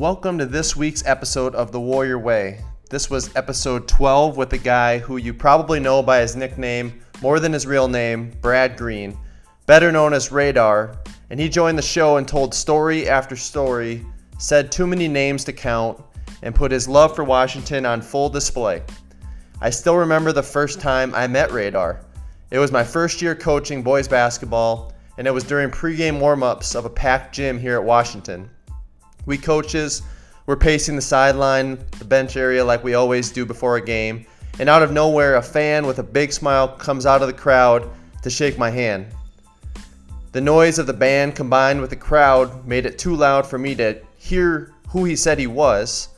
Welcome to this week's episode of The Warrior Way. This was episode 12 with a guy who you probably know by his nickname more than his real name, Brad Green, better known as Radar. And he joined the show and told story after story, said too many names to count, and put his love for Washington on full display. I still remember the first time I met Radar. It was my first year coaching boys basketball, and it was during pregame warm ups of a packed gym here at Washington. We coaches were pacing the sideline, the bench area like we always do before a game, and out of nowhere, a fan with a big smile comes out of the crowd to shake my hand. The noise of the band combined with the crowd made it too loud for me to hear who he said he was,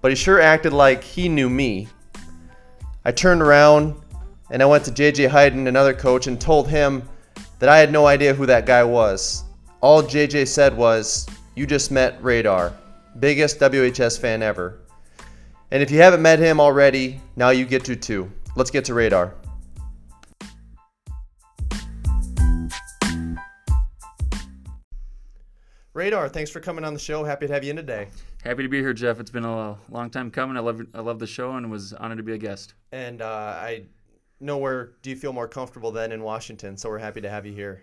but he sure acted like he knew me. I turned around and I went to JJ Hayden, another coach, and told him that I had no idea who that guy was. All JJ said was, You just met Radar, biggest WHS fan ever. And if you haven't met him already, now you get to too. Let's get to Radar. Radar, thanks for coming on the show. Happy to have you in today. Happy to be here, Jeff. It's been a long time coming. I love I love the show and was honored to be a guest. And uh, I know where do you feel more comfortable than in Washington, so we're happy to have you here.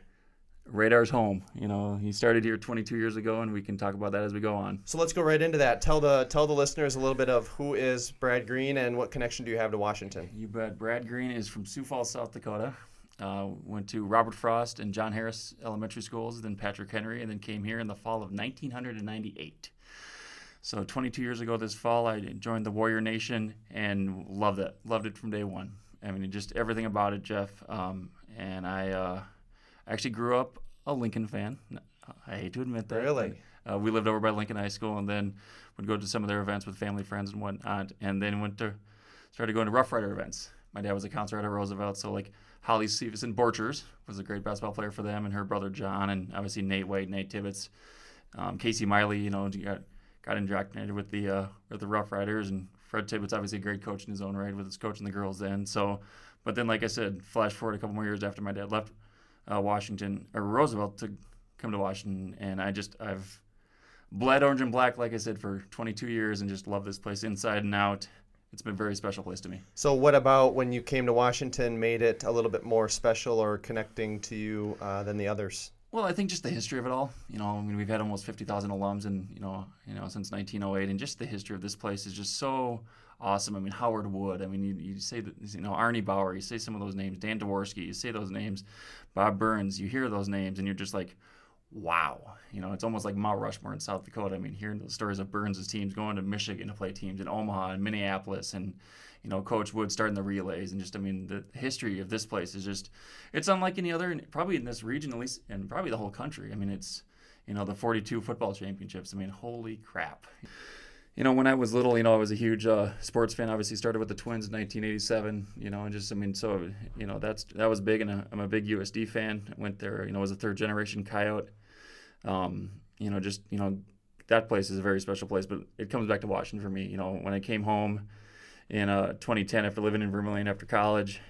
Radar's home. You know, he started here 22 years ago, and we can talk about that as we go on. So let's go right into that. Tell the tell the listeners a little bit of who is Brad Green and what connection do you have to Washington. You bet. Brad Green is from Sioux Falls, South Dakota. Uh, went to Robert Frost and John Harris elementary schools, then Patrick Henry, and then came here in the fall of 1998. So 22 years ago this fall, I joined the Warrior Nation and loved it. Loved it from day one. I mean, just everything about it, Jeff. Um, and I uh, actually grew up a Lincoln fan. I hate to admit that. Really? Uh, we lived over by Lincoln High School, and then would go to some of their events with family, friends, and whatnot. And then went to started going to Rough Rider events. My dad was a counselor at Roosevelt, so like Holly Stevenson Borchers was a great basketball player for them, and her brother John, and obviously Nate White, Nate Tibbetts, um, Casey Miley. You know, got got indoctrinated with the uh, with the Rough Riders, and Fred Tibbetts obviously a great coach in his own right with his coaching the girls then. So, but then like I said, flash forward a couple more years after my dad left uh, Washington or Roosevelt to come to Washington, and I just I've bled orange and black like I said for 22 years, and just love this place inside and out it's been a very special place to me. So, what about when you came to Washington made it a little bit more special or connecting to you uh, than the others? Well, I think just the history of it all. You know, I mean, we've had almost 50,000 alums, and you know, you know, since 1908, and just the history of this place is just so awesome. I mean, Howard Wood. I mean, you, you say that you know Arnie Bauer. You say some of those names. Dan Dworsky. You say those names. Bob Burns. You hear those names, and you're just like, wow. You know, it's almost like Mount Rushmore in South Dakota. I mean, hearing the stories of Burns' teams going to Michigan to play teams in Omaha and Minneapolis and, you know, Coach Wood starting the relays and just, I mean, the history of this place is just, it's unlike any other, probably in this region at least, and probably the whole country. I mean, it's, you know, the 42 football championships. I mean, holy crap. You know, when I was little, you know, I was a huge uh, sports fan. Obviously, started with the Twins in 1987. You know, and just, I mean, so you know, that's that was big, and uh, I'm a big USD fan. I went there, you know, as a third generation Coyote um, you know, just you know, that place is a very special place. But it comes back to Washington for me. You know, when I came home in uh, 2010 after living in Vermillion after college,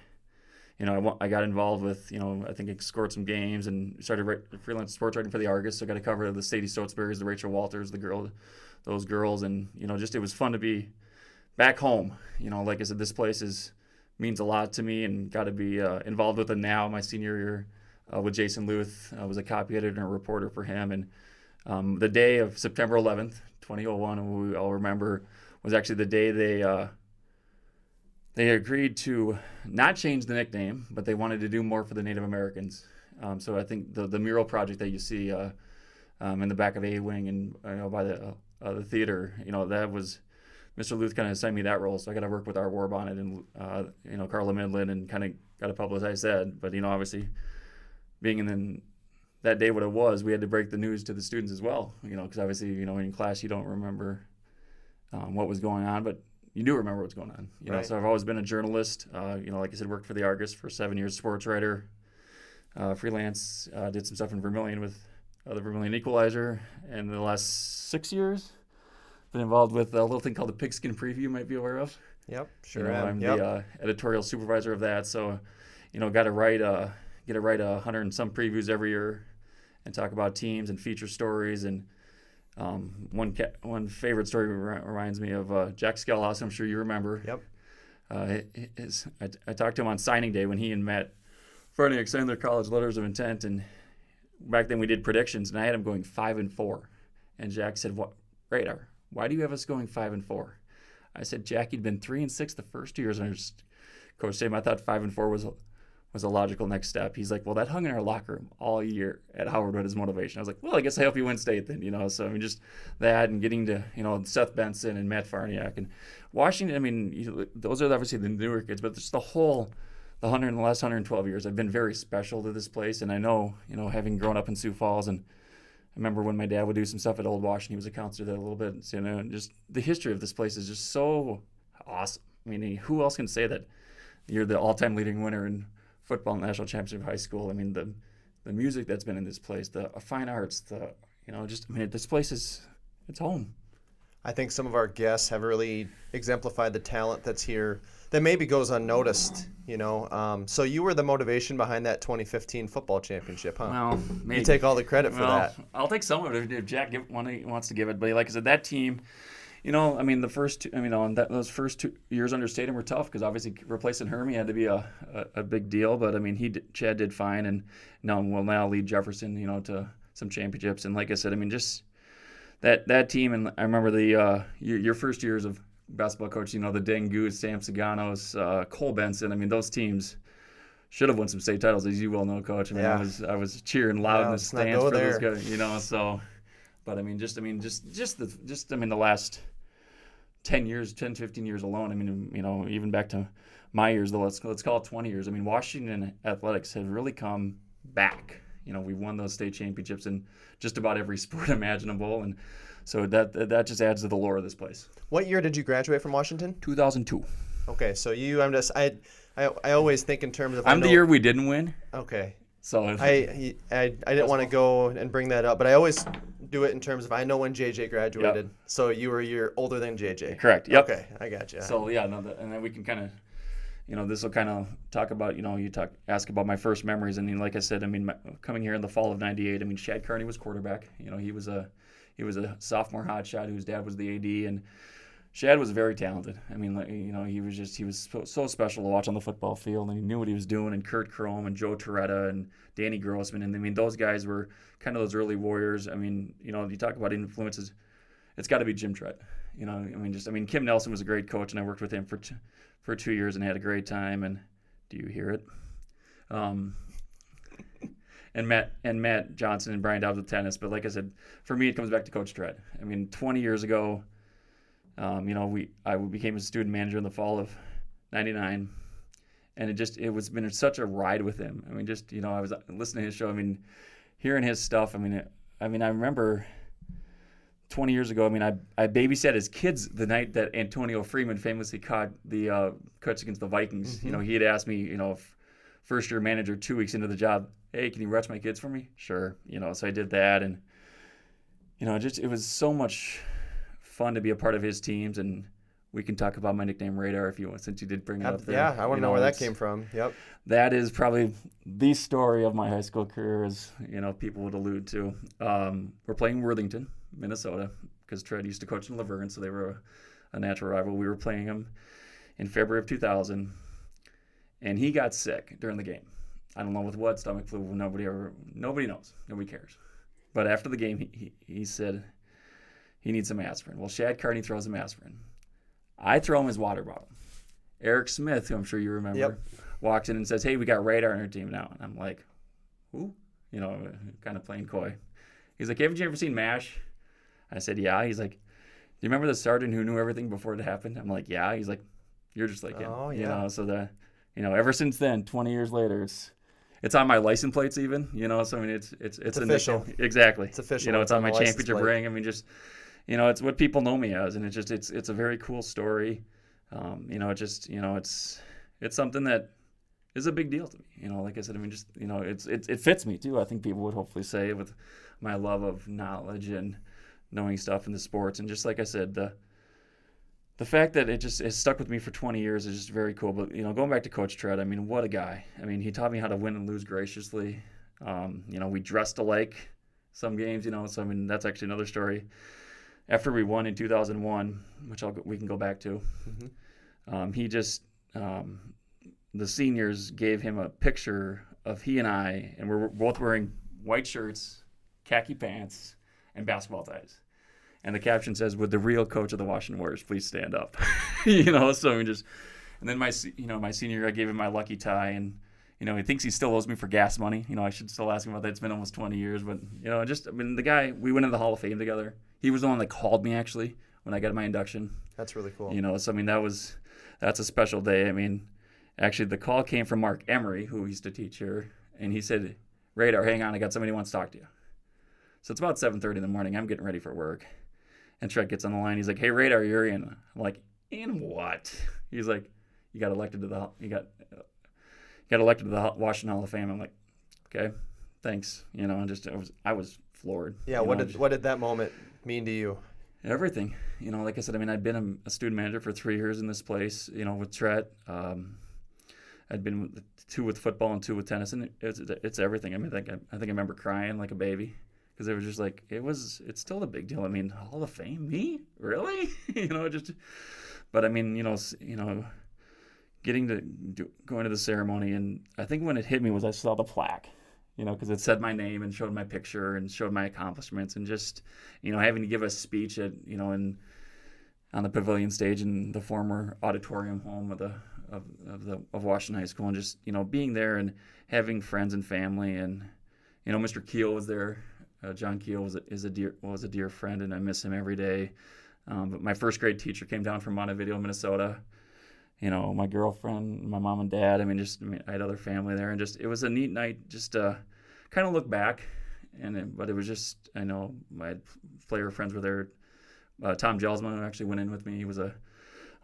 you know, I, I got involved with, you know, I think I scored some games and started write, freelance sports writing for the Argus. So I got to cover the Sadie Stotesburys, the Rachel Walters, the girl, those girls, and you know, just it was fun to be back home. You know, like I said, this place is means a lot to me, and got to be uh, involved with it now. My senior year uh, with Jason Luth. I was a copy editor and reporter for him. And um, the day of September 11th, 2001, we all remember, was actually the day they uh, they agreed to not change the nickname, but they wanted to do more for the Native Americans. Um, so I think the the mural project that you see uh, um, in the back of A Wing and you know, by the uh, the theater, you know that was. Mr. Luth kind of assigned me that role, so I got to work with our war bonnet and uh, you know Carla Midland and kind of got to publicize that. But you know, obviously, being in the, that day what it was, we had to break the news to the students as well. You know, because obviously, you know, in class you don't remember um, what was going on, but you do remember what's going on. You right. know, so I've always been a journalist. Uh, you know, like I said, worked for the Argus for seven years, sports writer, uh, freelance. Uh, did some stuff in Vermillion with uh, the Vermillion Equalizer, and the last six years, been involved with a little thing called the Pigskin Preview. You might be aware of. Yep, sure. You know, I'm yep. the uh, editorial supervisor of that, so you know, got to write. Uh, get to write a hundred and some previews every year and talk about teams and feature stories and Um, one ca- one favorite story reminds me of uh, Jack Skellhouse. I'm sure you remember. Yep. Uh, his, I, I talked to him on signing day when he and Matt Farniok signed their college letters of intent, and back then we did predictions, and I had him going five and four, and Jack said, "What radar? Why do you have us going five and four? I said, Jack, he'd been three and six the first two years under Coach Stadem. I thought five and four was was a logical next step. He's like, well, that hung in our locker room all year at Howard Wood as motivation. I was like, well, I guess I hope you win state then, you know. So I mean, just that and getting to you know Seth Benson and Matt Farniok and Washington. I mean, those are obviously the newer kids, but just the whole the hundred in the last 112 years I've been very special to this place. And I know, you know, having grown up in Sioux Falls and I remember when my dad would do some stuff at Old Washington, he was a counselor there a little bit. So, you know, just the history of this place is just so awesome. I mean, who else can say that you're the all-time leading winner in football national championship high school. I mean, the the music that's been in this place, the fine arts, the you know, just I mean, this place is it's home. I think some of our guests have really exemplified the talent that's here that maybe goes unnoticed. You know, um, so you were the motivation behind that 2015 football championship, huh? Well, maybe. you take all the credit for well, that. I'll take some of it if Jack give, wants to give it. But like I said, that team you know, I mean, the first, two, I mean, on that, those first two years under Stadem were tough because obviously replacing Hermie had to be a, a, a, big deal. But I mean, he did, Chad did fine, and now will now lead Jefferson, you know, to some championships. And like I said, I mean, just that that team, and I remember the uh, your, your first years of basketball coach, you know, the Dengus, Sam Saganos, uh, Cole Benson. I mean, those teams should have won some state titles, as you well know, Coach. I mean, yeah. I was I was cheering loud yeah, in the stands for there. those guys, you know. So, but I mean, just I mean, just just the just I mean, the last 10 years, 10, 15 years alone. I mean, you know, even back to my years, though, let's, let's call it 20 years. I mean, Washington athletics have really come back. You know, we've won those state championships in just about every sport imaginable. And so that that just adds to the lore of this place. What year did you graduate from Washington? 2002. Okay, so you, I'm just, I, I, I always think in terms of. I'm the year we didn't win. Okay. So I, I, I didn't want to go and bring that up, but I always do it in terms of I know when JJ graduated, yep. so you were a year older than JJ. Correct. Yep. Okay, I got you. So yeah, no, the, and then we can kind of, you know, this will kind of talk about, you know, you talk ask about my first memories, and like I said, I mean, my, coming here in the fall of '98, I mean, Shad Carney was quarterback. You know, he was a he was a sophomore hotshot whose dad was the AD, and Shad was very talented. I mean, you know, he was just he was so, special to watch on the football field, and he knew what he was doing. And Kurt Chrome and Joe Toretta and Danny Grossman, and I mean, those guys were kind of those early warriors. I mean, you know, you talk about influences, it's got to be Jim Trett. You know, I mean, just I mean, Kim Nelson was a great coach, and I worked with him for t- for two years and had a great time. And do you hear it? Um, and Matt and Matt Johnson and Brian Dobbs with tennis. But like I said, for me, it comes back to Coach Trett. I mean, 20 years ago um, you know, we I became a student manager in the fall of '99, and it just it was been such a ride with him. I mean, just you know, I was listening to his show. I mean, hearing his stuff. I mean, it, I mean, I remember 20 years ago. I mean, I I babysat his kids the night that Antonio Freeman famously caught the uh, cuts against the Vikings. Mm-hmm. You know, he had asked me, you know, first year manager, two weeks into the job, hey, can you watch my kids for me? Sure. You know, so I did that, and you know, just it was so much fun to be a part of his teams and we can talk about my nickname Radar if you want, since you did bring it up there. Yeah, I want to know, know where that came from. Yep. That is probably the story of my high school career, as you know, people would allude to. Um, we're playing Worthington, Minnesota, because Trett used to coach in Luverne, so they were a, a, natural rival. We were playing them in February of 2000, and he got sick during the game. I don't know with what stomach flu. Nobody ever, nobody knows. Nobody cares. But after the game, he, he, he said, he needs some aspirin. Well, Shad Carney throws him aspirin. I throw him his water bottle. Eric Smith, who I'm sure you remember, yep. walks in and says, Hey, we got radar on our team now. And I'm like, Who? You know, kind of playing coy. He's like, Haven't you ever seen MASH? I said, Yeah. He's like, Do you remember the sergeant who knew everything before it happened? I'm like, Yeah. He's like, You're just like him. Oh, yeah. You know, so the, you know, ever since then, 20 years later, it's, it's on my license plates even, you know. So I mean, it's it's it's, it's official. Exactly. It's official. You know, it's, it's on, on my championship plate. ring. I mean, just you know, it's what people know me as, and it's just it's it's a very cool story. Um, you know, it just you know it's it's something that is a big deal to me. You know, like I said, I mean, just you know, it's it, it fits me too. I think people would hopefully say with my love of knowledge and knowing stuff in the sports, and just like I said, the the fact that it just has stuck with me for 20 years is just very cool. But you know, going back to Coach Trett, I mean, what a guy! I mean, he taught me how to win and lose graciously. Um, you know, we dressed alike some games, you know. So I mean, that's actually another story. After we won in 2001, which I'll, we can go back to, mm-hmm. um, he just um, the seniors gave him a picture of he and I, and we're both wearing white shirts, khaki pants, and basketball ties. And the caption says, "Would the real coach of the Washington Warriors please stand up?" you know, so we just, and then my, you know, my senior year, I gave him my lucky tie, and you know, he thinks he still owes me for gas money. You know, I should still ask him about that. It's been almost 20 years, but you know, just I mean, the guy we went into the Hall of Fame together. He was the one that called me actually when I got my induction. That's really cool. You know, so I mean, that was that's a special day. I mean, actually, the call came from Mark Emery, who used to teach here, and he said, "Radar, hang on, I got somebody who wants to talk to you." So it's about 7:30 in the morning. I'm getting ready for work, and Trett gets on the line. He's like, "Hey, Radar, you're in." I'm like, "In what?" He's like, "You got elected to the you got you got elected to the Washington Hall of Fame. I'm like, okay, thanks. You know, and just I was I was floored. Yeah. What know, did what did that moment mean to you? Everything. You know, like I said, I mean, I'd been a, student manager for three years in this place. You know, with Trett. Um, I'd been with, two with football and two with tennis, and it's it's everything. I mean, I think I, I think I remember crying like a baby because it was just like it was. It's still a big deal. I mean, Hall of Fame, me, really? you know, just. But I mean, you know, you know getting to do, going to the ceremony, and I think when it hit me was I saw the plaque, you know, because it said my name and showed my picture and showed my accomplishments, and just you know having to give a speech at you know in on the pavilion stage in the former auditorium home of the of, of the of Washington High School, and just you know being there and having friends and family, and you know Mr. Keel was there. Uh, John Keel was a, is a dear was a dear friend, and I miss him every day. Um, but my first grade teacher came down from Montevideo, Minnesota you know, my girlfriend, my mom and dad. I mean, just I, mean, I had other family there, and just it was a neat night. Just to kind of look back, and it, but it was just I know my player friends were there. Uh, Tom Gelsman actually went in with me. He was a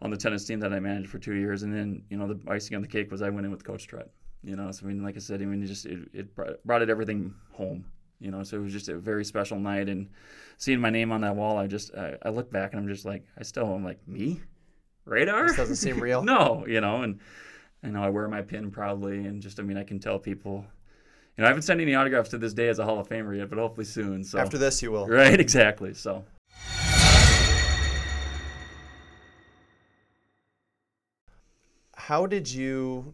on the tennis team that I managed for two years, and then you know the icing on the cake was I went in with Coach Trett. You know, so I mean, like I said, I mean, it just it, it brought it everything home. You know, so it was just a very special night, and seeing my name on that wall, I just I, I look back and I'm just like I still I'm like me radar. This doesn't seem real. no, you know, and you know I wear my pin proudly, and just I mean I can tell people. You know, I haven't sent any autographs to this day as a Hall of Famer yet, but hopefully soon. So after this, you will. Right, exactly. So. How did you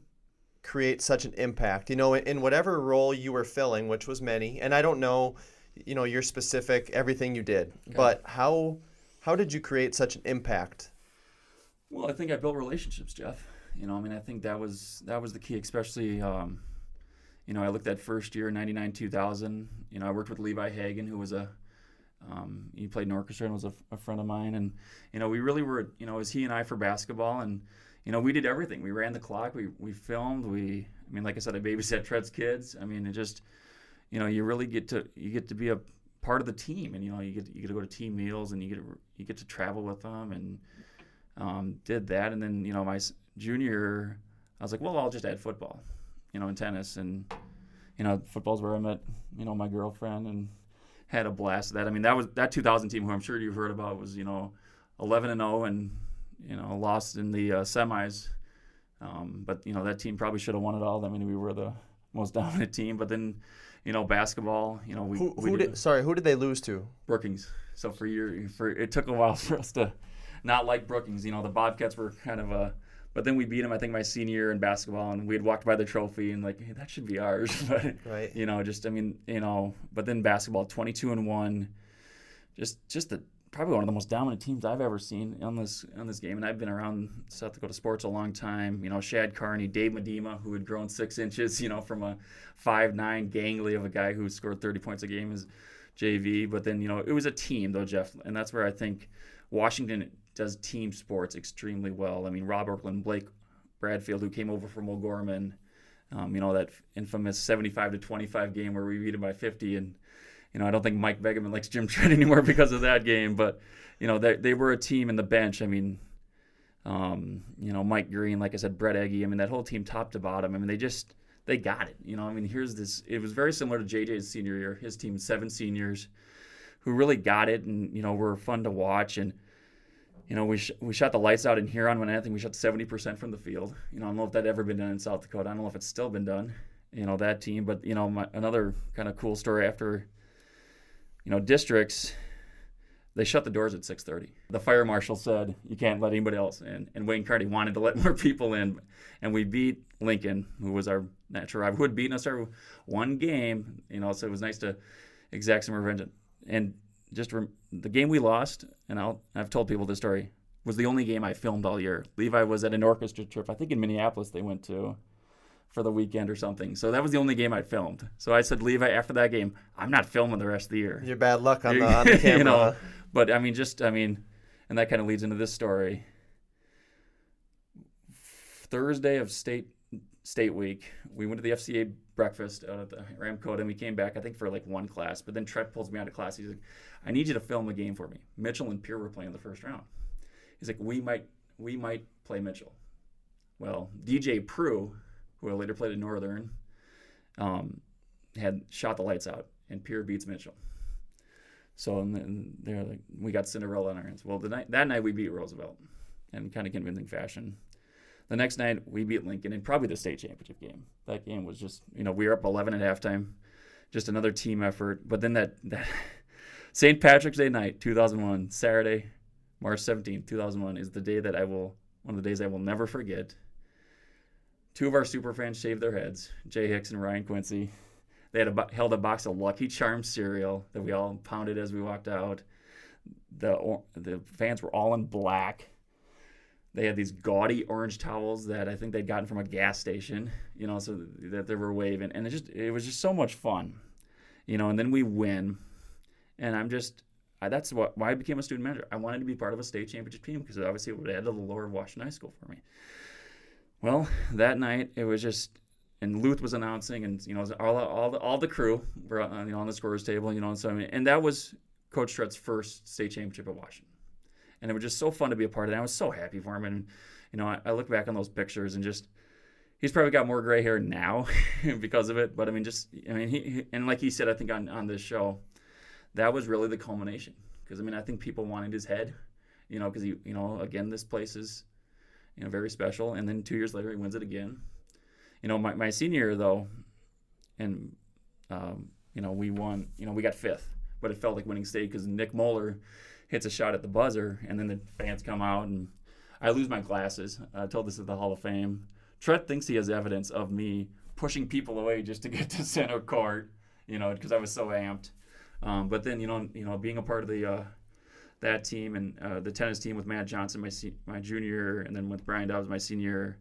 create such an impact? You know, in whatever role you were filling, which was many, and I don't know, you know, your specific everything you did, okay. but how how did you create such an impact well, I think I built relationships, Jeff. You know, I mean, I think that was that was the key, especially. Um, you know, I looked at first year, 99, 2000. You know, I worked with Levi Hagan, who was a, um, he played in orchestra and was a, a, friend of mine. And, you know, we really were, you know, it was he and I for basketball. And, you know, we did everything. We ran the clock. We, we filmed. We, I mean, like I said, I babysat Trett's kids. I mean, it just, you know, you really get to, you get to be a part of the team. And, you know, you get, you get to go to team meals and you get to, you get to travel with them. And, um, did that, and then you know my junior, I was like, well, I'll just add football, you know, and tennis, and you know, football's where I met you know my girlfriend and had a blast. That I mean, that was that 2000 team who I'm sure you've heard about was you know 11 and 0 and you know lost in the uh, semis. Um, but you know that team probably should have won it all. I mean, we were the most dominant team. But then, you know, basketball. You know, we who, who we did, sorry, who did they lose to? Brookings. So for year, for it took a while for us to not like Brookings. You know, the Bobcats were kind of a. But then we beat them. I think my senior year in basketball, and we had walked by the trophy and like, hey, that should be ours. but right. you know, just I mean, you know, but then basketball, 22 and one, just just the probably one of the most dominant teams I've ever seen on this on this game. And I've been around South Dakota sports a long time. You know, Shad Carney, Dave Medema, who had grown six inches, you know, from a five nine gangly of a guy who scored 30 points a game as JV. But then you know, it was a team though, Jeff, and that's where I think Washington does team sports extremely well. I mean, Rob Oakland, Blake Bradfield, who came over from O'Gorman, um, you know, that infamous 75 to 25 game where we beat him by 50. And, you know, I don't think Mike Begeman likes Jim Trett anymore because of that game. But, you know, they, they were a team in the bench. I mean, um, you know, Mike Green, like I said, Brett Eggy. I mean, that whole team top to bottom. I mean, they just, they got it. You know, I mean, here's this, it was very similar to JJ's senior year, his team, seven seniors who really got it and, you know, were fun to watch. And, you know, we, sh- we shot the lights out in Huron when I think we shot 70% from the field. You know, I don't know if that ever been done in South Dakota. I don't know if it's still been done, you know, that team. But, you know, my, another kind of cool story after you know, districts they shut the doors at 6:30. The fire marshal said you can't let anybody else in, and Wayne Carney wanted to let more people in, and we beat Lincoln, who was our natural rival, who had beaten us our one game. You know, so it was nice to exact some revenge. And just rem- the game we lost, and I'll, I've told people this story, was the only game I filmed all year. Levi was at an orchestra trip, I think in Minneapolis they went to for the weekend or something. So that was the only game I filmed. So I said, Levi, after that game, I'm not filming the rest of the year. Your bad luck on the, on the camera. you know, but I mean, just I mean, and that kind of leads into this story. Thursday of state state week, we went to the FCA breakfast out at the Ramkota, and we came back I think for like one class. But then Trett pulls me out of class. He's like, "I need you to film a game for me." Mitchell and Pierre were playing the first round. He's like, "We might we might play Mitchell." Well, DJ Prue, who I later played at Northern, um, had shot the lights out, and Pierre beats Mitchell. So and then they're like, we got Cinderella on our hands. Well, the night that night we beat Roosevelt, in kind of convincing fashion. The next night we beat Lincoln in probably the state championship game. That game was just, you know, we were up 11 at halftime, just another team effort. But then that that St. Patrick's Day night, 2001, Saturday, March 17th, 2001, is the day that I will one of the days I will never forget. Two of our super fans shaved their heads, Jay Hicks and Ryan Quincy. They had a, held a box of Lucky Charms cereal that we all pounded as we walked out. The the fans were all in black. They had these gaudy orange towels that I think they'd gotten from a gas station, you know, so that they were waving, and it just it was just so much fun, you know. And then we win, and I'm just I, that's what why I became a student manager. I wanted to be part of a state championship team because obviously it would add to the lower Washington High School for me. Well, that night it was just and Luth was announcing, and you know, all all the, all the crew were on, uh, you know, on the scorers table, you know, and so I mean, and that was Coach Trett's first state championship at Washington, and it was just so fun to be a part of. it. I was so happy for him, and you know, I, I look back on those pictures and just he's probably got more gray hair now because of it, but I mean, just I mean, he and like he said, I think on on this show, that was really the culmination because I mean, I think people wanted his head, you know, because he, you know, again, this place is, you know, very special, and then two years later he wins it again you know, my, my senior year though, and um, you know, we won. You know, we got fifth, but it felt like winning state because Nick Moeller hits a shot at the buzzer, and then the fans come out, and I lose my glasses. I told this at the Hall of Fame. Trett thinks he has evidence of me pushing people away just to get to center court, you know, because I was so amped. Um, but then, you know, you know, being a part of the uh, that team and uh, the tennis team with Matt Johnson, my se- my junior, and then with Brian Dobbs, my senior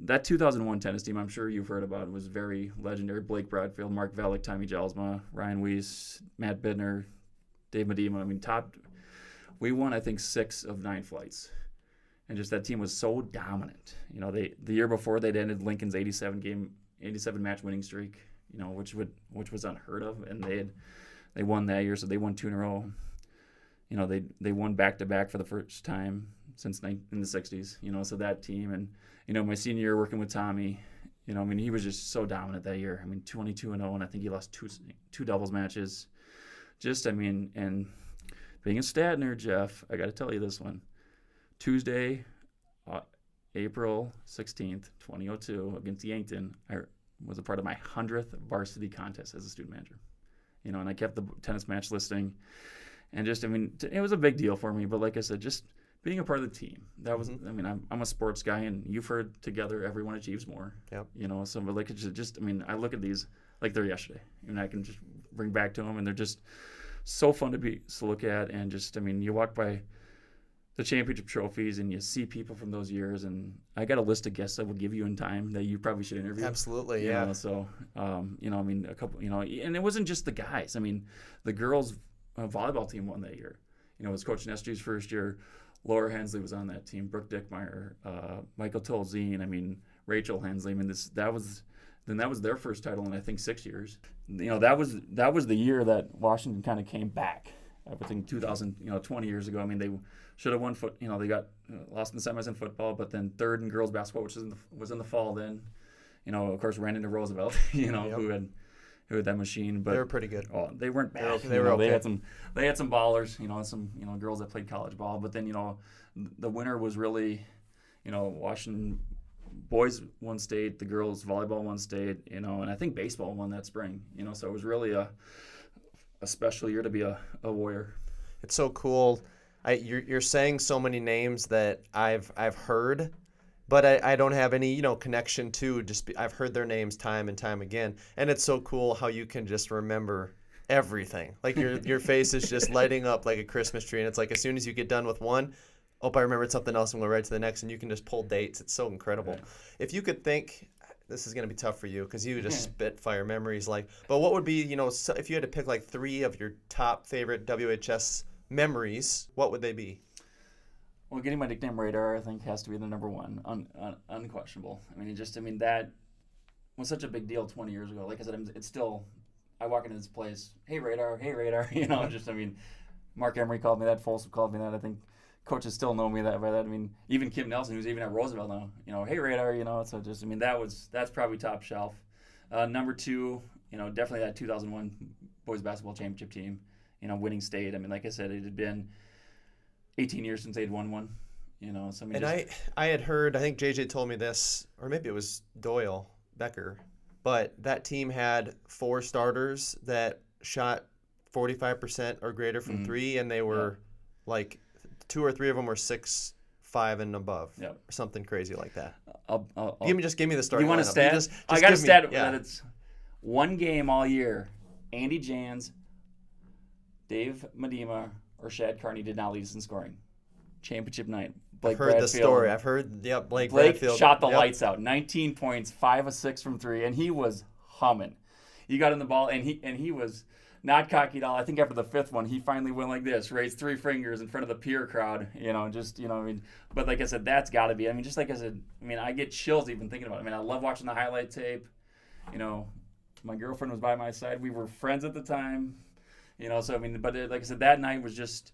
that 2001 tennis team, I'm sure you've heard about, was very legendary. Blake Bradfield, Mark Velick, Tommy Gelsma, Ryan Weiss, Matt Bidner, Dave Medema. I mean, top. We won, I think, six of nine flights, and just that team was so dominant. You know, they the year before they'd ended Lincoln's 87 game, 87 match winning streak. You know, which would which was unheard of, and they had they won that year, so they won two in a row. You know, they they won back to back for the first time since in the 60s. You know, so that team and you know, my senior year working with Tommy, you know, I mean, he was just so dominant that year. I mean, 22 and 0, and I think he lost two two doubles matches. Just, I mean, and being a stat nerd, Jeff, I got to tell you this one. Tuesday, uh, April 16th, 2002, against Yankton, I was a part of my 100th varsity contest as a student manager. You know, and I kept the tennis match listing. And just, I mean, it was a big deal for me. But like I said, just – being a part of the team. That was, mm-hmm. I mean, I'm, I'm a sports guy, and you've heard together, everyone achieves more. Yep. You know, so but like it's just, I mean, I look at these like they're yesterday, and I can just bring back to them, and they're just so fun to be to look at, and just, I mean, you walk by the championship trophies, and you see people from those years, and I got a list of guests I will give you in time that you probably should interview. Absolutely, yeah. Know, so, um, you know, I mean, a couple, you know, and it wasn't just the guys. I mean, the girls' uh, volleyball team won that year. You know, it was Coach Nestri's first year. Laura Hensley was on that team. Brooke Dickmeyer, uh, Micah Tolzien. I mean, Rachel Hensley. I mean, this that was then that was their first title in I think six years. You know, that was that was the year that Washington kind of came back. I think 2000, you know, 20 years ago. I mean, they should have won foot. You know, they got uh, lost in the semis in football, but then third in girls basketball, which was in the, was in the fall. Then, you know, of course, ran into Roosevelt. You know, yep. who had who that machine. But they were pretty good. Oh, they weren't bad. They, were know, okay. They had some. They had some ballers. You know, some you know girls that played college ball. But then you know, the winner was really, you know, Washington boys won state, the girls volleyball won state. You know, and I think baseball won that spring. You know, so it was really a a special year to be a, a warrior. It's so cool. I, you're, you're saying so many names that I've I've heard, but I, I don't have any you know connection to. Just be, I've heard their names time and time again, and it's so cool how you can just remember everything. Like your your face is just lighting up like a Christmas tree, and it's like as soon as you get done with one, oh, I remembered something else, and go right to the next, and you can just pull dates. It's so incredible. Yeah. If you could think. This is gonna be tough for you because you just spit fire memories. Like, but what would be, you know, if you had to pick like three of your top favorite WHS memories, what would they be? Well, getting my nickname Radar, I think, has to be the number one, un, un, unquestionable. I mean, it just, I mean, that was such a big deal 20 years ago. Like I said, it's still, I walk into this place, hey Radar, hey Radar, you know, just, I mean, Mark Emery called me that, Folsom called me that. I think coaches still know me that by that. I mean, even Kim Nelson, who's even at Roosevelt now, you know, hey Radar, you know, so just, I mean, that was, that's probably top shelf. Uh, number two, you know, definitely that 2001 boys basketball championship team, you know, winning state. I mean, like I said, it had been 18 years since they'd won one, you know, so I mean, And just- I, I had heard, I think JJ told me this, or maybe it was Doyle Becker, but that team had four starters that shot 45% or greater from Mhm. three, and they were like two or three of them were six, five, and above, Yep. or something crazy like that. I'll, I'll, Give me just give me the starting. you want a stat? just- I got a give me- stat yeah. that it's one game all year. Andy Jans, Dave Medema, or Shad Carney did not lead us in scoring. Championship night. Blake I've heard the story. I've heard. Yep, Blake, Blake Bradfield. shot the Yep. lights out. 19 points, five of six from three, and he was humming. He got in the ball, and he and he was not cocky at all. I think after the fifth one, he finally went like this, raised three fingers in front of the Pierre crowd. You know, just you know, I mean, but like I said, that's got to be. I mean, just like I said, I mean, I get chills even thinking about it. I mean, I love watching the highlight tape. You know, my girlfriend was by my side. We were friends at the time. You know, so I mean, but it, like I said, that night was just.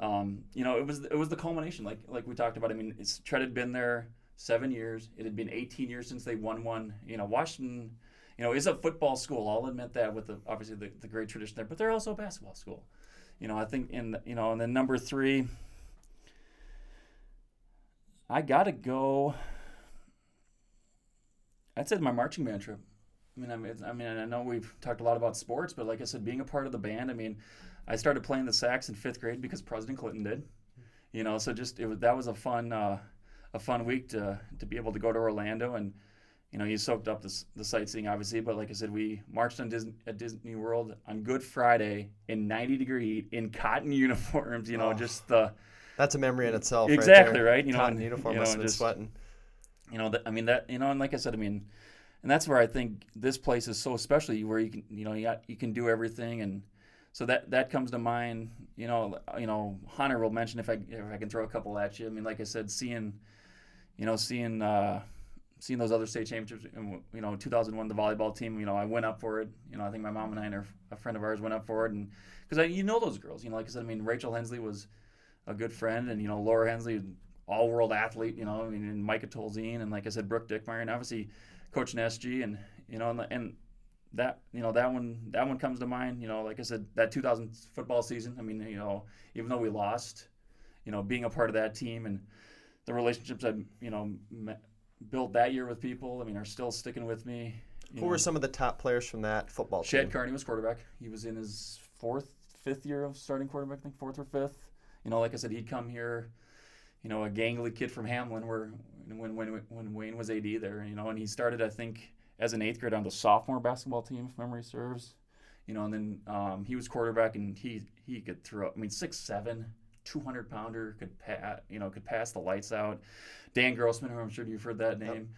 Um, you know, it was it was the culmination, like like we talked about. I mean, it's Trett had been there seven years. It had been 18 years since they won one. You know, Washington, you know, is a football school. I'll admit that with the obviously the, the great tradition there, but they're also a basketball school. You know, I think in you know, and then number three, I gotta go. I'd say my marching band trip. I mean, I mean, I mean, I know we've talked a lot about sports, but like I said, being a part of the band. I mean, I started playing the sax in fifth grade because President Clinton did. You know, so just it was that was a fun uh, a fun week to to be able to go to Orlando and you know you soaked up the, the sightseeing obviously, but like I said, we marched on Disney at Disney World on Good Friday in 90 degree heat in cotton uniforms. You know, Oh. just the That's a memory in itself. Exactly, right, right? You know, Cotton and- uniform you must know, have been just- sweating. you know that i mean that you know and like i said i mean and that's where i think this place is so special where you can you know you, got, you can do everything. And so that that comes to mind you know you know hunter will mention if i if i can throw a couple at you. I mean like i said seeing you know seeing uh seeing those other state championships and you know 2001 the volleyball team you know i went up for it. You know i think my mom and i and a friend of ours went up for it. And because you know those girls you know like i said i mean rachel hensley was a good friend. And you know laura hensley all world athlete, you know, I mean, and Micah Tolzien, and like I said, Brooke Dickmeyer, and obviously coaching SG, and you know, and, and that you know that one that one comes to mind. You know, like I said, that 2000 football season. I mean, you know, even though we lost, you know, being a part of that team and the relationships I you know met, built that year with people, I mean, are still sticking with me. Who know, were some of the top players from that football Shad team? Carney was quarterback. He was in his fourth, fifth year of starting quarterback. I think fourth or fifth. You know, like I said, he'd come here. You know, a gangly kid from Hamlin, where when when when Wayne was AD there. You know, and he started, I think, as an eighth grade on the sophomore basketball team, if memory serves. You know, and then um, he was quarterback, and he he could throw. I mean, six seven. 200 pounder could pa- you know could pass the lights out. Dan Grossman, who I'm sure you've heard that name,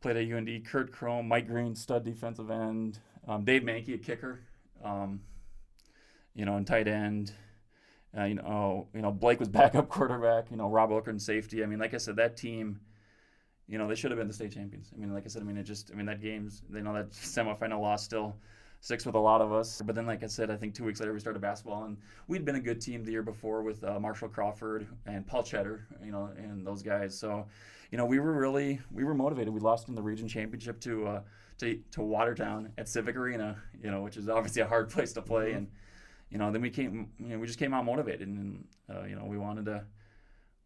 played at UND. Kurt Chrome, Mike Green, stud defensive end. Um, Dave Mankey, a kicker. Um, you know, and tight end. Uh, you know, you know Blake was backup quarterback. You know, Rob Okren safety. I mean, like I said, that team. You know, they should have been the state champions. I mean, like I said, I mean, it just, I mean, that game's, you know, that semifinal loss still sticks with a lot of us. But then, like I said, I think two weeks later we started basketball, and we'd been a good team the year before with uh, Marshall Crawford and Paul Cheddar, you know, and those guys. So, you know, we were really we were motivated. We lost in the region championship to uh, to to Watertown at Civic Arena, you know, which is obviously a hard place to play, Mhm. and you know, then we came, you know, we just came out motivated, and uh, you know, we wanted to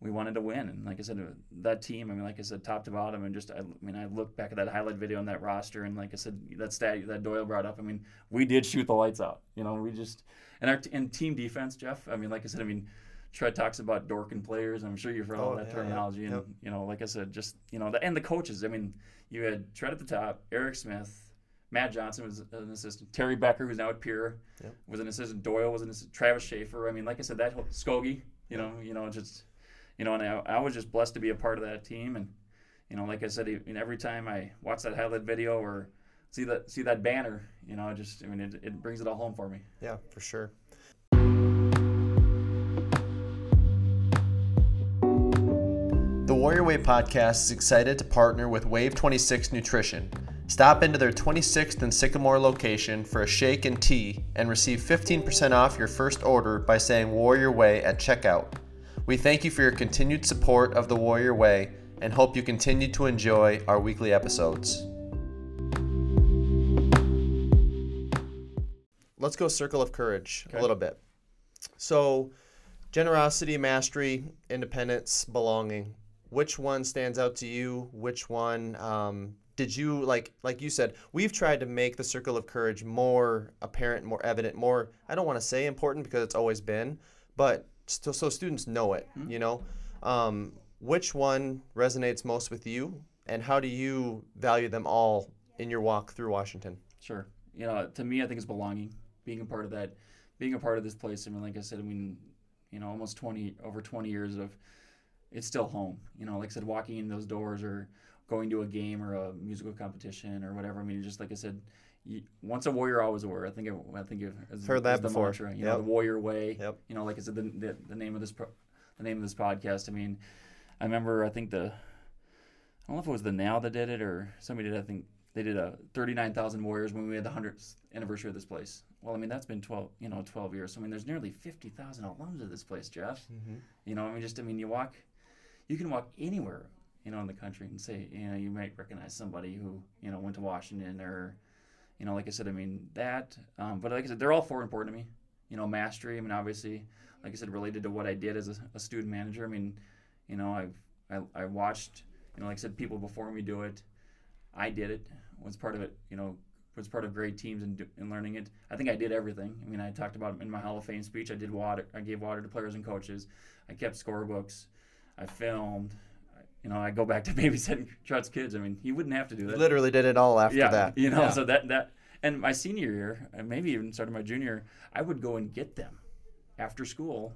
we wanted to win. And like I said, uh, that team, I mean, like I said, top to bottom, and just, I, I mean, I look back at that highlight video on that roster, and like I said, that stat that Doyle brought up, I mean, we did shoot the lights out. You know, we just, and our and team defense, Jeff, I mean, like I said, I mean, Trett talks about dorking players. I'm sure you've heard all Oh, that yeah, terminology. yeah. And, Yep. you know, like I said, just, you know, the, and the coaches, I mean, you had Trett at the top, Eric Smith, Matt Johnson was an assistant, Terry Becker, who's now at Pierre, Yep. was an assistant, Doyle was an assistant, Travis Schaefer. I mean, like I said, that whole Skogie, you know, you know, just, you know, and I, I was just blessed to be a part of that team. And, you know, like I said, every time I watch that highlight video or see that see that banner, you know, just, I mean, it, it brings it all home for me. Yeah, for sure. The Warrior Way podcast is excited to partner with Wave 26 Nutrition. Stop into their 26th and Sycamore location for a shake and tea and receive 15% off your first order by saying Warrior Way at checkout. We thank you for your continued support of the Warrior Way and hope you continue to enjoy our weekly episodes. Let's go circle of courage Okay. a little bit. So, generosity, mastery, independence, belonging. Which one stands out to you? Which one um, did you like? Like you said, we've tried to make the circle of courage more apparent, more evident, more. I don't want to say important because it's always been, but so, so students know it. You know, um, which one resonates most with you, and how do you value them all in your walk through Washington? Sure. You know, to me, I think it's belonging, being a part of that, being a part of this place. I mean, like I said, I mean, you know, almost 20, over 20 years of, it's still home. You know, like I said, walking in those doors or going to a game or a musical competition or whatever. I mean, just like I said, you, once a warrior, always a warrior. I think, it, I think it, is, Heard that the before. mantra, you Yep. know, the warrior way. Yep. You know, like I said, the, the, the name of this, pro, the name of this podcast. I mean, I remember, I think the, I don't know if it was the Now that did it or somebody did. I think they did a 39,000 Warriors when we had the 100th anniversary of this place. Well, I mean that's been 12, you know, 12 years. So I mean, there's nearly 50,000 alums of this place, Jeff. Mm-hmm. You know, I mean, just I mean, you walk, you can walk anywhere, you know, in the country and say, you know, you might recognize somebody who, you know, went to Washington or, you know, like I said, I mean that. Um, but like I said, they're all four important to me. You know, mastery. I mean, obviously, like I said, related to what I did as a, a student manager. I mean, you know, I've I, I watched, you know, like I said, people before me do it. I did it. Was part of it. You know, was part of great teams and, and learning it. I think I did everything. I mean, I talked about in my Hall of Fame speech. I did water. I gave water to players and coaches. I kept scorebooks. I filmed. I, you know, I go back to babysitting Trett's kids. I mean, he wouldn't have to do that. Literally did it all after yeah, that. you know, Yeah. so that that and my senior year, and maybe even started my junior, I would go and get them after school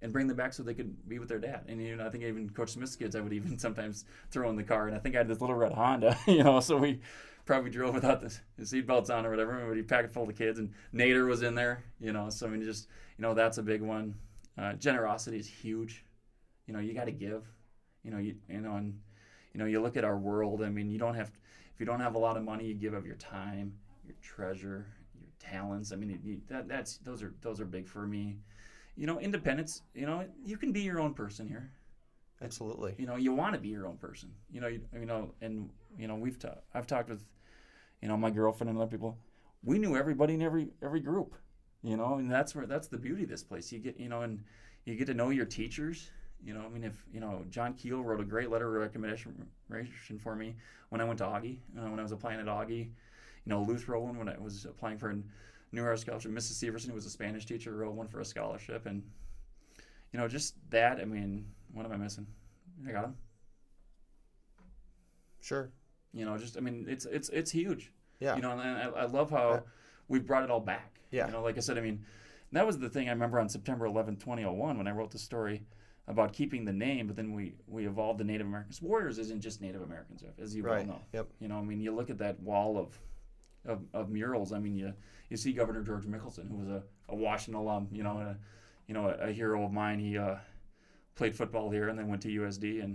and bring them back so they could be with their dad. And you know, I think even Coach Smith's kids, I would even sometimes throw in the car. And I think I had this little red Honda, you know, so we probably drove without the, the seat belts on or whatever. But he packed it full of kids, and Nader was in there, you know. So I mean, just you know, that's a big one. Uh, generosity is huge. You know, you got to give. You know, you you know, and you know, you look at our world. I mean, you don't have if you don't have a lot of money, you give of your time, your treasure, your talents. I mean, you, that that's those are those are big for me. You know, independence. You know, you can be your own person here. Absolutely. You know, you want to be your own person. You know, you, you know, and you know, we've ta- I've talked with, you know, my girlfriend and other people. We knew everybody in every every group. You know, and that's where that's the beauty of this place. You get, you know, and you get to know your teachers. You know, I mean, if you know, John Keel wrote a great letter of recommendation for me when I went to Augie. Uh, when I was applying at Augie, you know, Luth wrote one when I was applying for a New Era scholarship. Mrs. Severson, who was a Spanish teacher, wrote one for a scholarship, and you know, just that. I mean, what am I missing? I got him. Sure. You know, just I mean, it's it's it's huge. Yeah. You know, and I, I love how we've brought it all back. Yeah. You know, like I said, I mean, that was the thing I remember on September 11, 2001, when I wrote the story about keeping the name, but then we we evolved the Native Americans. Warriors isn't just Native Americans, as you Right. well know. Yep. You know, I mean, you look at that wall of of, of murals. I mean, you you see Governor George Mickelson, who was a, a Washington alum. You know, a, you know, a, a hero of mine. He uh, played football here and then went to USD and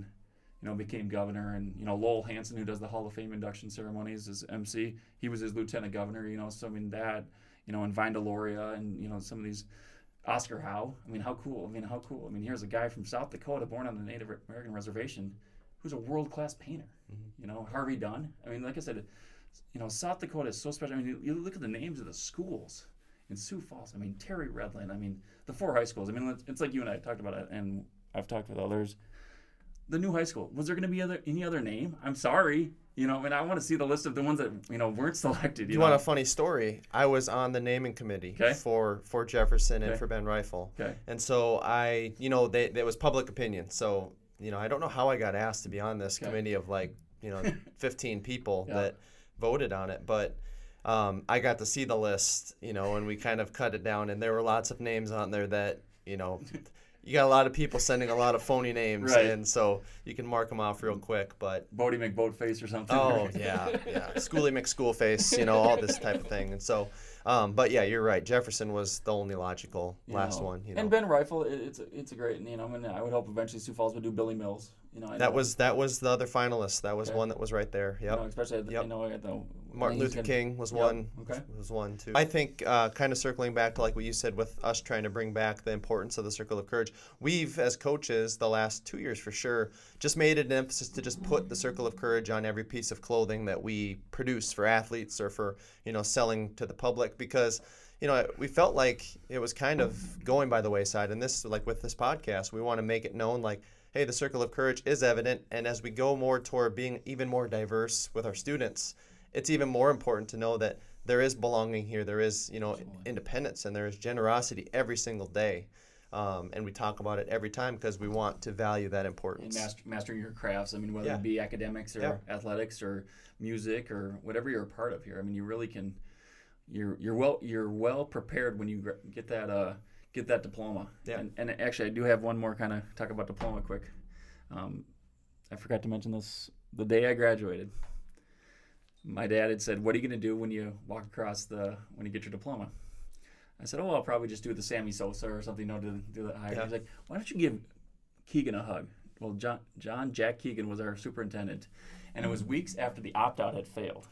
you know became governor. And you know, Lowell Hansen, who does the Hall of Fame induction ceremonies, is MC. He was his lieutenant governor. You know, so I mean that. You know, and Vine Deloria and you know some of these. Oscar Howe. I mean, how cool. I mean, how cool. I mean, here's a guy from South Dakota, born on the Native American reservation, who's a world class painter. Mm-hmm. You know, Harvey Dunn. I mean, like I said, you know, South Dakota is so special. I mean, you, you look at the names of the schools in Sioux Falls. I mean, Terry Redlin. I mean, the four high schools. I mean, it's, it's like you and I talked about it, and I've talked with others. the new high school. Was there going to be other any other name? I'm sorry. You know, I mean, I want to see the list of the ones that you know weren't selected. You, You know? want a funny story? I was on the naming committee Okay. for for Jefferson and Okay. for Ben Reifel, Okay. and so I, you know, they there was public opinion. So you know, I don't know how I got asked to be on this Okay. committee of like you know 15 people Yeah. that voted on it, but. Um, I got to see the list, you know, and we kind of cut it down, and there were lots of names on there that, you know, you got a lot of people sending a lot of phony names, Right. and so you can mark them off real quick. But Bodie McBoatface or something. Oh yeah, yeah. Schooly McSchoolface, you know, all this type of thing. And so, um, but yeah, you're right. Jefferson was the only logical You last know. one. You know, And Ben Reifel, it, it's a, it's a great, you know, and I would hope eventually Sioux Falls would do Billy Mills. You know, I that know, was that was the other finalist. That was Okay. one that was right there. you know, especially at the, Yep. you know at the Martin Luther gonna- King was Yep. one. Okay. Was one too. I think uh, kind of circling back to like what you said with us trying to bring back the importance of the circle of courage. We've as coaches the last two years for sure just made it an emphasis to just put the circle of courage on every piece of clothing that we produce for athletes or for you know selling to the public because you know we felt like it was kind of going by the wayside and this like with this podcast we want to make it known like hey the circle of courage is evident and as we go more toward being even more diverse with our students it's even more important to know that there is belonging here there is you know Absolutely. independence and there is generosity every single day um, and we talk about it every time because we want to value that and importance master, mastering your crafts. I mean, whether Yeah. it be academics or Yeah. athletics or music or whatever you're a part of here. I mean, you really can. You're you're well you're well prepared when you get that uh get that diploma. Yeah. And, and actually, I do have one more kind of talk about diploma quick. Um, I forgot to mention this the day I graduated. My dad had said, "What are you going to do when you walk across the when you get your diploma?" I said, "Oh, I'll probably just do the Sammy Sosa or something, you know, to do that higher." Yeah. He's like, "Why don't you give Keegan a hug?" Well, John John Jack Keegan was our superintendent, and it was mm. weeks after the opt out had failed.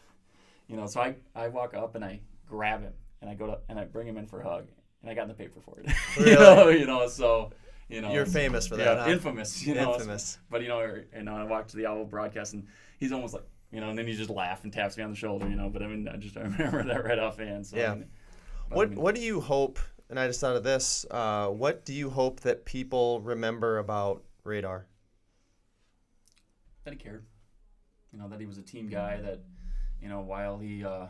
You know, so I I walk up and I grab him and I go to and I bring him in for a hug, and I got in the paper for it. you know, you know, so you know, you're famous for yeah, that huh? infamous. You know, infamous but you know, and you know, I watched the Owl broadcast, and he's almost like, you know, and then he just laughs and taps me on the shoulder, you know. But I mean, I just I remember that right offhand. So, I Yeah. mean, but I What mean, What do you hope? And I just thought of this. Uh, what do you hope that people remember about Radar? that he cared. You know, that he was a team guy. That, you know, while he, uh,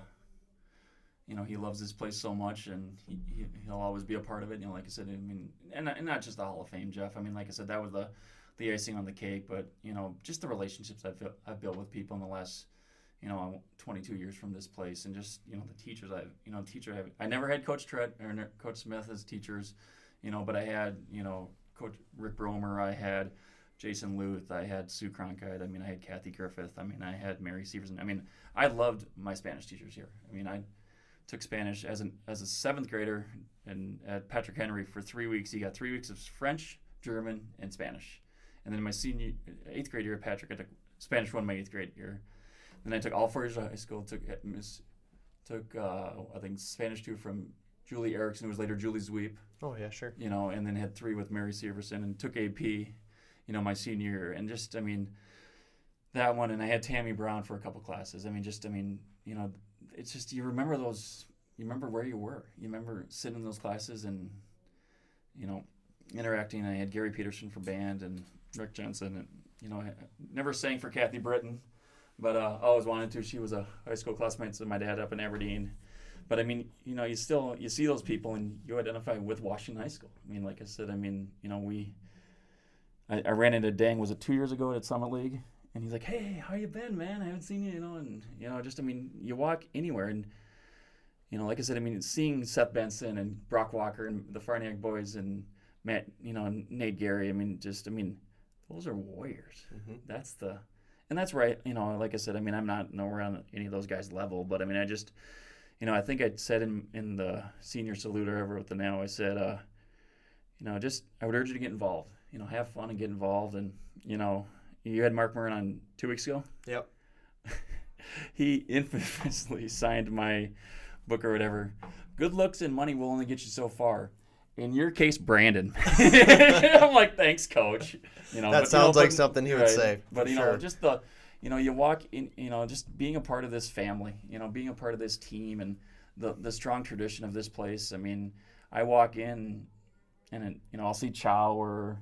you know, he loves this place so much, and he, he he'll always be a part of it. You know, like I said, I mean, and, and not just the Hall of Fame, Jeff. I mean, like I said, that was the the icing on the cake. But you know, just the relationships I've built, I've built with people in the last. You know, 22 years from this place, and just you know the teachers I've, you know, teacher I've, I never had Coach Trett or Coach Smith as teachers, you know, but I had, you know, Coach Rick Bromer, I had Jason Luth, I had Sue Cronkite, I mean, I had Kathy Griffith, I mean, I had Mary Severson. I mean, I loved my Spanish teachers here. I mean, I took Spanish as an as a seventh grader and at Patrick Henry for three weeks. He got three weeks of French, German, and Spanish. And then my senior eighth grade year at Patrick, I took Spanish one my eighth grade year. Then I took all four years of high school. Took Miss, took uh, I think Spanish two from Julie Erickson, who was later Julie Zweep Oh yeah, sure. you know, and then had three with Mary Severson and took AP, you know, my senior year. And just, I mean, that one, and I had Tammy Brown for a couple classes. I mean, just, I mean, you know, it's just, you remember those, you remember where you were. You remember sitting in those classes and, you know, interacting. I had Gary Peterson for band and Rick Jensen. And, you know, I never sang for Kathy Britton, but uh, I always wanted to. She was a high school classmate of my dad up in Aberdeen. But I mean, you know, you still you see those people and you identify with Washington High School. I mean, like I said, I mean, you know, we. I, I ran into Dang was it two years ago at Summit League, and he's like, "Hey, how you been, man? I haven't seen you, you know." And you know, just I mean, you walk anywhere, and you know, like I said, I mean, seeing Seth Benson and Brock Walker and the Farniak boys and Matt, you know, Nate Gary. I mean, just I mean, those are warriors. Mhm. That's the, and that's right. You know, like I said, I mean, I'm not nowhere on any of those guys' level, but I mean, I just you know, I think I said in in the senior salute or ever with the now, I said, uh, you know, just I would urge you to get involved. You know, have fun and get involved. And you know, you had Mark Murren on two weeks ago. Yep. he infamously signed my book or whatever. Good looks and money will only get you so far. In your case, Brandon. I'm like, thanks, coach. You know, That but, you know, sounds like but- something he would right. say, But you know, just the, you know, you walk in, you know, just being a part of this family, you know, being a part of this team and the the strong tradition of this place. I mean, I walk in, and it, you know, I'll see Chow or,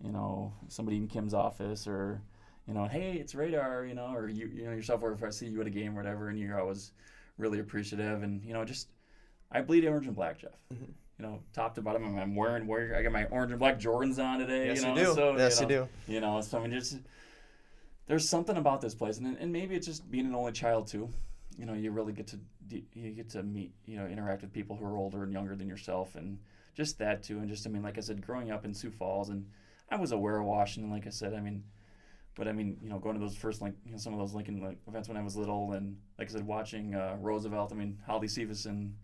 you know, somebody in Kim's office or, you know, hey, it's Radar, you know, or you, you know yourself, or if I see you at a game or whatever, and you're always really appreciative, and you know, just I bleed orange and black, Jeff. Mhm. You know, top to bottom, I'm, I'm wearing, I got my orange and black Jordans on today. Yes, you, you, know, do. So, yes, you, you, know, do. You know, so I mean, just there's something about this place, and and maybe it's just being an only child too. You know, you really get to you get to meet, you know, interact with people who are older and younger than yourself, and just that too. And just I mean, like I said, growing up in Sioux Falls, and I was aware of Washington, like I said. I mean, but I mean, you know, going to those first like you know, some of those Lincoln like, events when I was little, and like I said, watching uh, Roosevelt. I mean, Holly Cephas and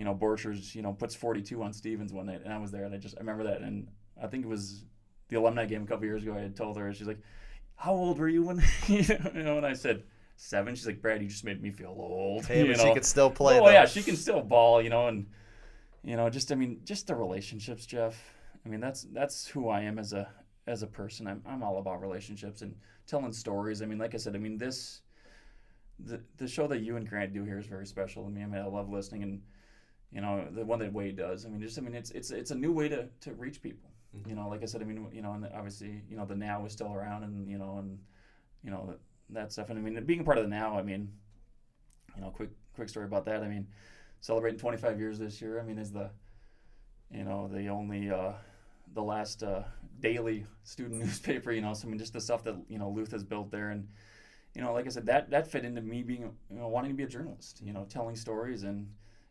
you know Borchers, you know, puts 42 on Stevens one night, and I was there, and I just I remember that, and I think it was the alumni game a couple years ago. I had told her, and she's like, "How old were you when?" you know, and I said seven. She's like, "Brad, you just made me feel old." Hey, you but know? she could still play. Oh though. yeah, she can still ball, you know, and you know, just I mean, just the relationships, Jeff. I mean, that's that's who I am as a as a person. I'm I'm all about relationships and telling stories. I mean, like I said, I mean this the the show that you and Grant do here is very special to me. I mean, I love listening and you know the one that Wade does. I mean, just I mean, it's it's it's a new way to to reach people. You know, like I said, I mean, you know, and obviously, you know, the now is still around, and you know, and you know that, that stuff. And I mean, being a part of the now, I mean, you know, quick quick story about that. I mean, celebrating 25 years this year. I mean, is the you know the only uh, the last uh, daily student newspaper. You know, so I mean, just the stuff that you know Luth has built there, and you know, like I said, that that fit into me being you know wanting to be a journalist. You know, telling stories, and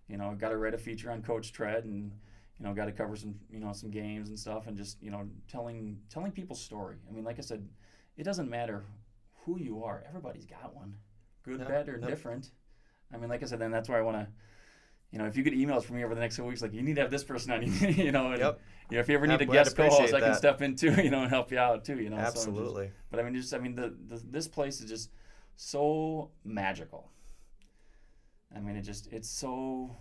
you know, got to write a feature on Coach Trett, and you know, got to cover some you know some games and stuff, and just you know telling telling people's story. I mean, like I said, it doesn't matter who you are. Everybody's got one, good, Yeah, bad, or yep. different. I mean, like I said, then that's why I want to, you know, if you get emails from me over the next couple weeks, like you need to have this person on, you you know, and, Yep. you know, if you ever need I'd- a guest co-host, I can step in too, you know, and help you out too, you know. so just- Absolutely. but I mean, just I mean, the, the this place is just so magical. I mean, it just it's so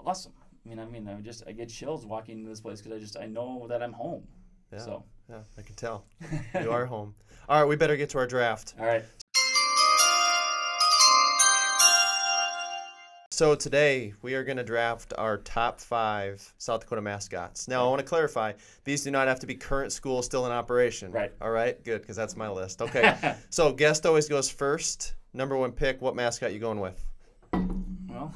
awesome. I mean, I mean, I just I get chills walking into this place because I just I know that I'm home. Yeah. So, Yeah, I can tell. You are home. All right, we better get to our draft. all right. So today we are going to draft our top five South Dakota mascots. Now I want to clarify: these do not have to be current schools still in operation. Right. All right. Good, because that's my list. Okay. so guest always goes first. Number one pick. What mascot you going with? Well,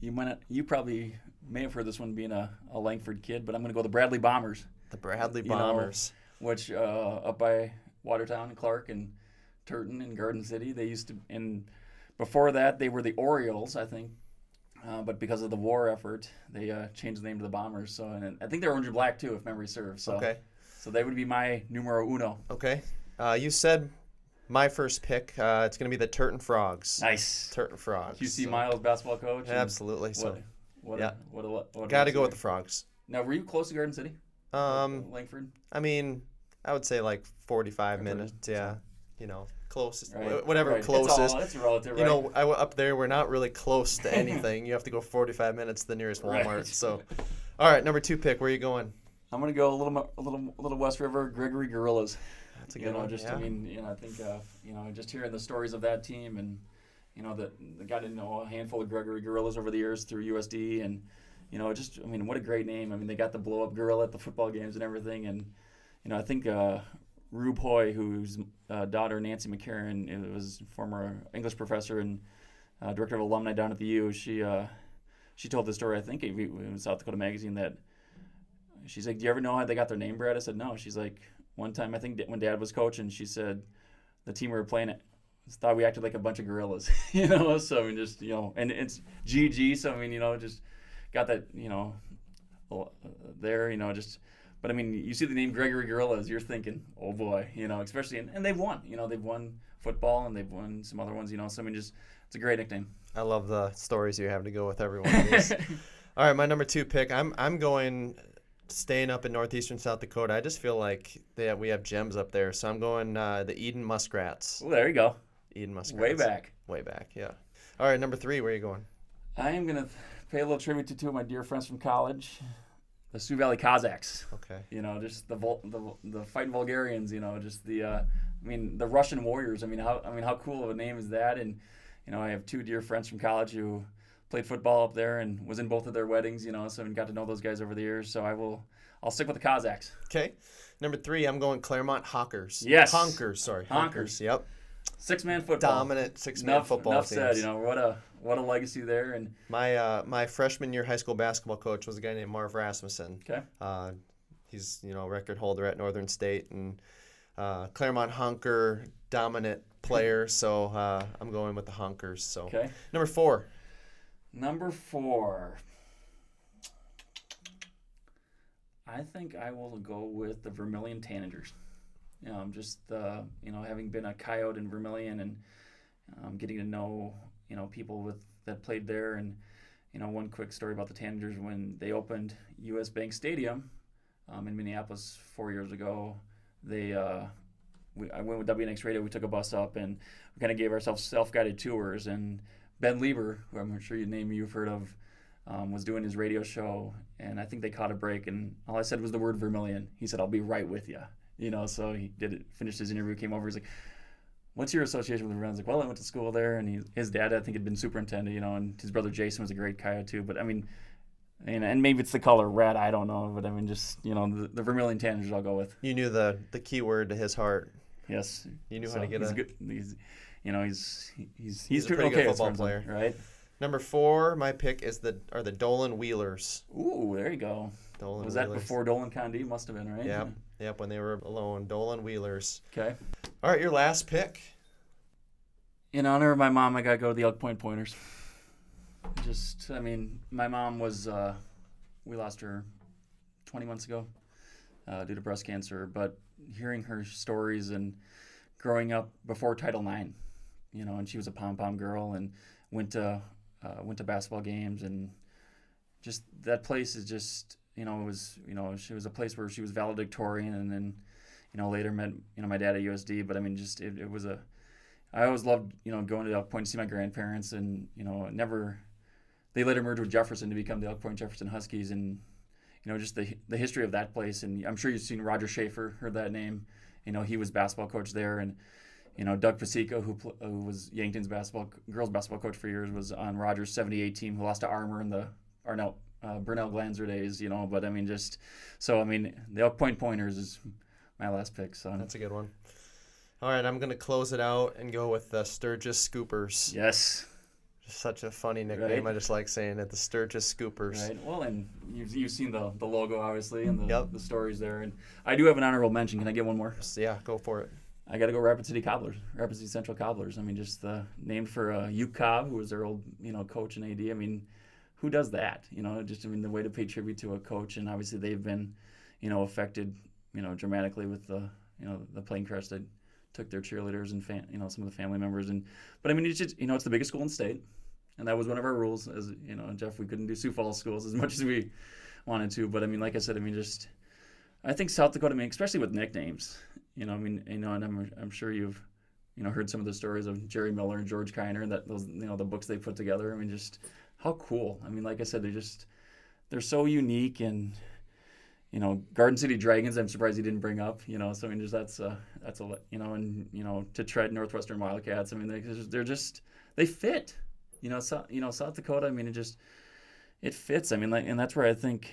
you might not, you probably may have heard this one being a, a Langford kid, but I'm going to go the Bradley Bombers. The Bradley You know, Bombers. which uh, up by Watertown and Clark and Turton and Garden City. They used to, and before that, they were the Orioles, I think. Uh, but because of the war effort, they uh, changed the name to the Bombers. So, and I think they're orange and black too, if memory serves. So, Okay. so they would be my numero uno. Okay. Uh, you said my first pick. Uh, it's going to be the Turton Frogs. Nice. Turton Frogs. QC So- Miles, basketball coach. Absolutely. So What, what, yeah. a, what a, what a got to go with the Frogs. Now, were you close to Garden City? Um, Langford. I mean, I would say like 45 Or minutes. Yeah. You know, closest. Right. Whatever right. closest. It's, all, it's relative, You right? know, I, up there, we're not really close to anything. you have to go 45 minutes to the nearest Right. Walmart. So, all right, number two pick. Where are you going? I'm gonna go a little, a little, a little West River. Gregory Gorillas. That's a you good know, one. just yeah. I mean, you know, I think uh, you know, just hearing the stories of that team and you know that I got to know a handful of Gregory Gorillas over the years through USD and you know, just I mean, what a great name. I mean, they got the blow up gorilla at the football games and everything, and you know, I think uh, Rube Hoy, whose uh, daughter Nancy McCarron, it was former English professor and uh, director of alumni down at the U. She uh, she told the story. I think it was South Dakota Magazine that she's like, "Do you ever know how they got their name, Brad?" I said, "No." She's like, "One time, I think when Dad was coaching, she said the team we were playing it thought we acted like a bunch of gorillas, you know. So I mean, just you know, and it's GG. So I mean, you know, just got that, you know, uh, there, you know, just. But I mean, you see the name Gregory Gorillas, you're thinking, oh boy, you know, especially, and, and they've won, you know, they've won football and they've won some other ones, you know. So I mean, just it's a great nickname. I love the stories you have to go with every one of these. all right, my number two pick. I'm I'm going staying up in northeastern South Dakota. I just feel like they we have gems up there, so I'm going uh, the Eden Muskrats. well, there you go, Eden Muskrats. way back. Way back. Yeah. All right, number three. Where are you going? I am gonna pay a little tribute to two of my dear friends from college, the Sioux Valley Cossacks. Okay. You know, just the Vul- the the fighting Bulgarians. You know, just the uh, I mean the Russian warriors. I mean how I mean how cool of a name is that? And you know, I have two dear friends from college who played football up there and was in both of their weddings. You know, so and got to know those guys over the years. So I will. I'll stick with the Cossacks. Okay. Number three, I'm going Claremont Hawkers. Yes. Honkers, sorry. Honkers. Yep. Six man football. Dominant six man football enough teams. said. You know what a what a legacy there. And My uh, my freshman year high school basketball coach was a guy named Marv Rasmussen. okay, Uh, he's you know a record holder at Northern State and uh, Claremont Honker dominant player. So uh, I'm going with the Honkers. So okay. number four, Number four. I think I will go with the Vermillion Tanagers. Know, just uh, you know having been a coyote in Vermillion and um, getting to know you know people with that played there and you know one quick story about the Tanagers when they opened U.S. Bank Stadium um, in Minneapolis four years ago. They uh, we, I went with WNAX Radio. We took a bus up and we kind of gave ourselves self-guided tours. And Ben Leber, who I'm sure you name you've heard of, um, was doing his radio show, and I think they caught a break. And all I said was the word Vermillion. He said, "I'll be right with you." You know, so he did it. Finished his interview, came over. He's like, "What's your association with Vermillion?" I was like, "Well, I went to school there, and he, his dad, I think, had been superintendent. You know, and his brother Jason was a great coyote too. But I mean." And, and maybe it's the color red. I don't know, but I mean, just you know, the, the Vermillion Tanagers. I'll go with. you knew the the key word to his heart. Yes, You knew how to get he's a good. He's, you know, he's he's he's, He's a pretty good okay as football far as I'm- player. right? number four. My pick is the are the Doland Wheelers. Ooh, there you go. Doland Was that before Doland Conde? Must have been right. Yep. Yep. When they were alone, Doland Wheelers. Okay. All right, your last pick. In honor of my mom, I gotta go to the Elk Point Pointers. Just, I mean, my mom was. Uh, we lost her 20 months ago uh, due to breast cancer, but hearing her stories and growing up before Title IX, you know, and she was a pom pom girl and went to uh, went to basketball games and just that place is just you know it was you know she was a place where she was valedictorian and then you know later met you know my dad at USD but I mean just it, it was a I always loved you know going to Elk Point to see my grandparents and you know never they later merged with Jefferson to become the Elk Point Jefferson Huskies and you know just the the history of that place. And I'm sure you've seen Roger Schaefer heard that name. You know he was basketball coach there and you know Doug Pasico who, pl- who was Yankton's basketball girls basketball coach for years was on Rogers 78 team who lost to Armour in the or no uh, Burnell Glanzer days you know but I mean just so I mean the Elk Point Pointers is my last pick so That's a good one. All right, I'm gonna close it out and go with the Sturgis Scoopers. yes Just such a funny nickname. Right. I just like saying it. The Sturgis Scoopers. Right. Well, and you've, you've seen the, the logo, obviously, and the, Yep. the stories there. And I do have an honorable mention. Can I get one more? Yeah, go for it. I got to go Rapid City Cobblers, Rapid City Central Cobblers. I mean, just uh, named for uh, Cobb, who was their old, you know, coach and AD. I mean, who does that? You know, just I mean, the way to pay tribute to a coach, and obviously they've been, you know, affected, you know, dramatically with the, you know, the plane crash that took their cheerleaders and fan, you know, some of the family members. And but I mean, it's just, you know, it's the biggest school in the state, and that was one of our rules. As you know, Jeff, we couldn't do Sioux Falls schools as much as we wanted to. But I mean, like I said, I mean, just I think South Dakota, I mean, especially with nicknames, you know, I mean, you know, and I'm, I'm sure you've, you know, heard some of the stories of Jerry Miller and George Kiner, that those, you know, the books they put together. I mean, just how cool. I mean, like I said, they're just, they're so unique and, you know, Garden City Dragons. I'm surprised he didn't bring up, you know. So I mean, just that's uh, that's a you know, and you know, to Trett Northwestern Wildcats. I mean, they, they're just they fit, you know. So, you know, South Dakota. I mean, it just it fits. I mean, like, and that's where I think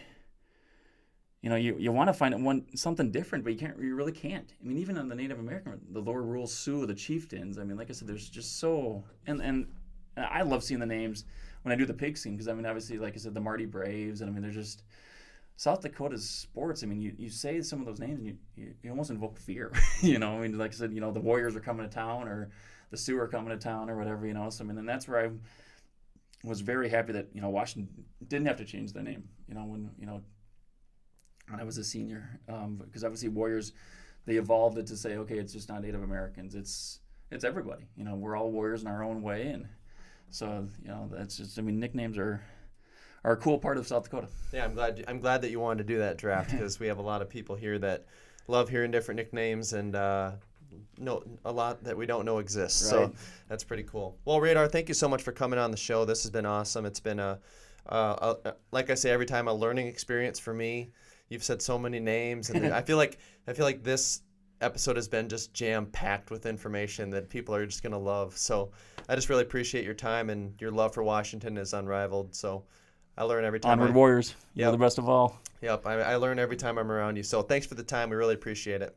you know, you, you want to find one something different, but you can't. You really can't. I mean, even on the Native American, the Lower Brule Sioux, the chieftains. I mean, like I said, there's just so and and I love seeing the names when I do the pig scene because I mean, obviously, like I said, the Marty Braves, and I mean, they're just South Dakota's sports. I mean, you, you say some of those names, and you, you, you almost invoke fear. you know, I mean, like I said, you know, the Warriors are coming to town, or the Sioux are coming to town, or whatever. You know, so I mean, and that's where I was very happy that you know Washington didn't have to change their name. You know, when you know when I was a senior, because obviously Warriors, they evolved it to say, okay, it's just not Native Americans, it's it's everybody. You know, we're all Warriors in our own way, and so you know that's just. I mean, nicknames are are a cool part of South Dakota. Yeah, I'm glad. I'm glad that you wanted to do that draft because we have a lot of people here that love hearing different nicknames and uh, know a lot that we don't know exists. So that's pretty cool. Well, Radar, thank you so much for coming on the show. This has been awesome. It's been a, uh, a like I say every time a learning experience for me. You've said so many names, and I feel like I feel like this episode has been just jam packed with information that people are just going to love. So I just really appreciate your time and your love for Washington is unrivaled. So I learn every time. Onward I, Warriors. You're the best of all. Yep, I, I learn every time I'm around you. So thanks for the time. We really appreciate it.